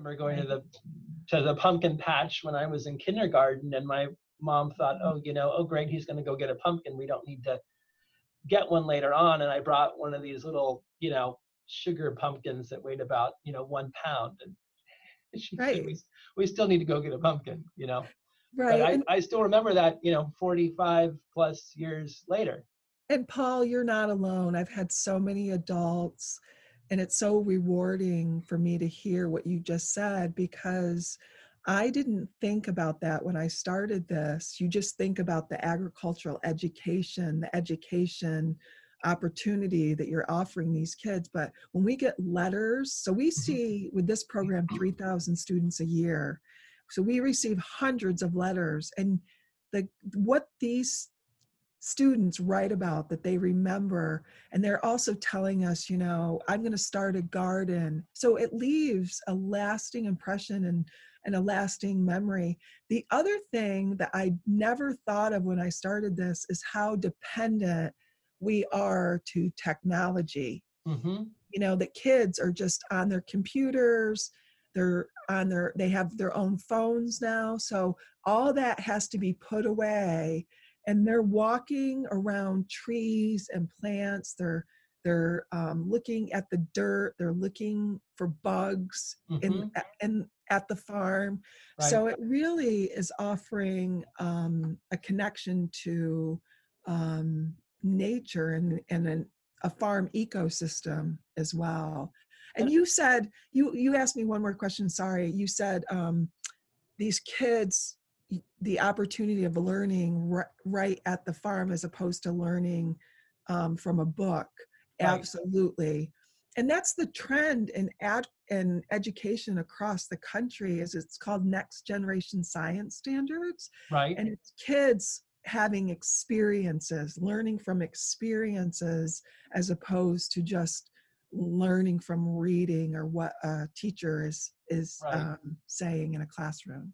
remember going to the to the pumpkin patch when I was in kindergarten, and my mom thought, oh, you know, oh great, he's going to go get a pumpkin. We don't need to get one later on. And I brought one of these little, you know, sugar pumpkins that weighed about, you know, one pound. And she Right. said, we, we still need to go get a pumpkin, you know. Right. But I, and, I still remember that, you know, 45 plus years later. and Paul, you're not alone. I've had so many adults, and it's so rewarding for me to hear what you just said because I didn't think about that when I started this. You just think about the agricultural education, the education opportunity that you're offering these kids. But when we get letters, so we mm-hmm. see with this program mm-hmm. 3,000 students a year. So we receive hundreds of letters, and the what these students write about that they remember and they're also telling us you know i'm going to start a garden. So it leaves a lasting impression and and a lasting memory. The other thing that i never thought of when i started this is how dependent we are to technology. Hmm you know the kids are just on their computers they're on their they have their own phones now so all that has to be put away and they're walking around trees and plants they're they're um, looking at the dirt they're looking for bugs in, in at the farm. So it really is offering um, a connection to um, nature and and an, a farm ecosystem as well. And And- you said you you asked me one more question sorry. You said um, these kids the opportunity of learning ri- right at the farm as opposed to learning um, from a book Right. absolutely and that's the trend in ad in education across the country is it's called next generation science standards right. and it's kids having experiences learning from experiences as opposed to just learning from reading or what a teacher is is Right. um, saying in a classroom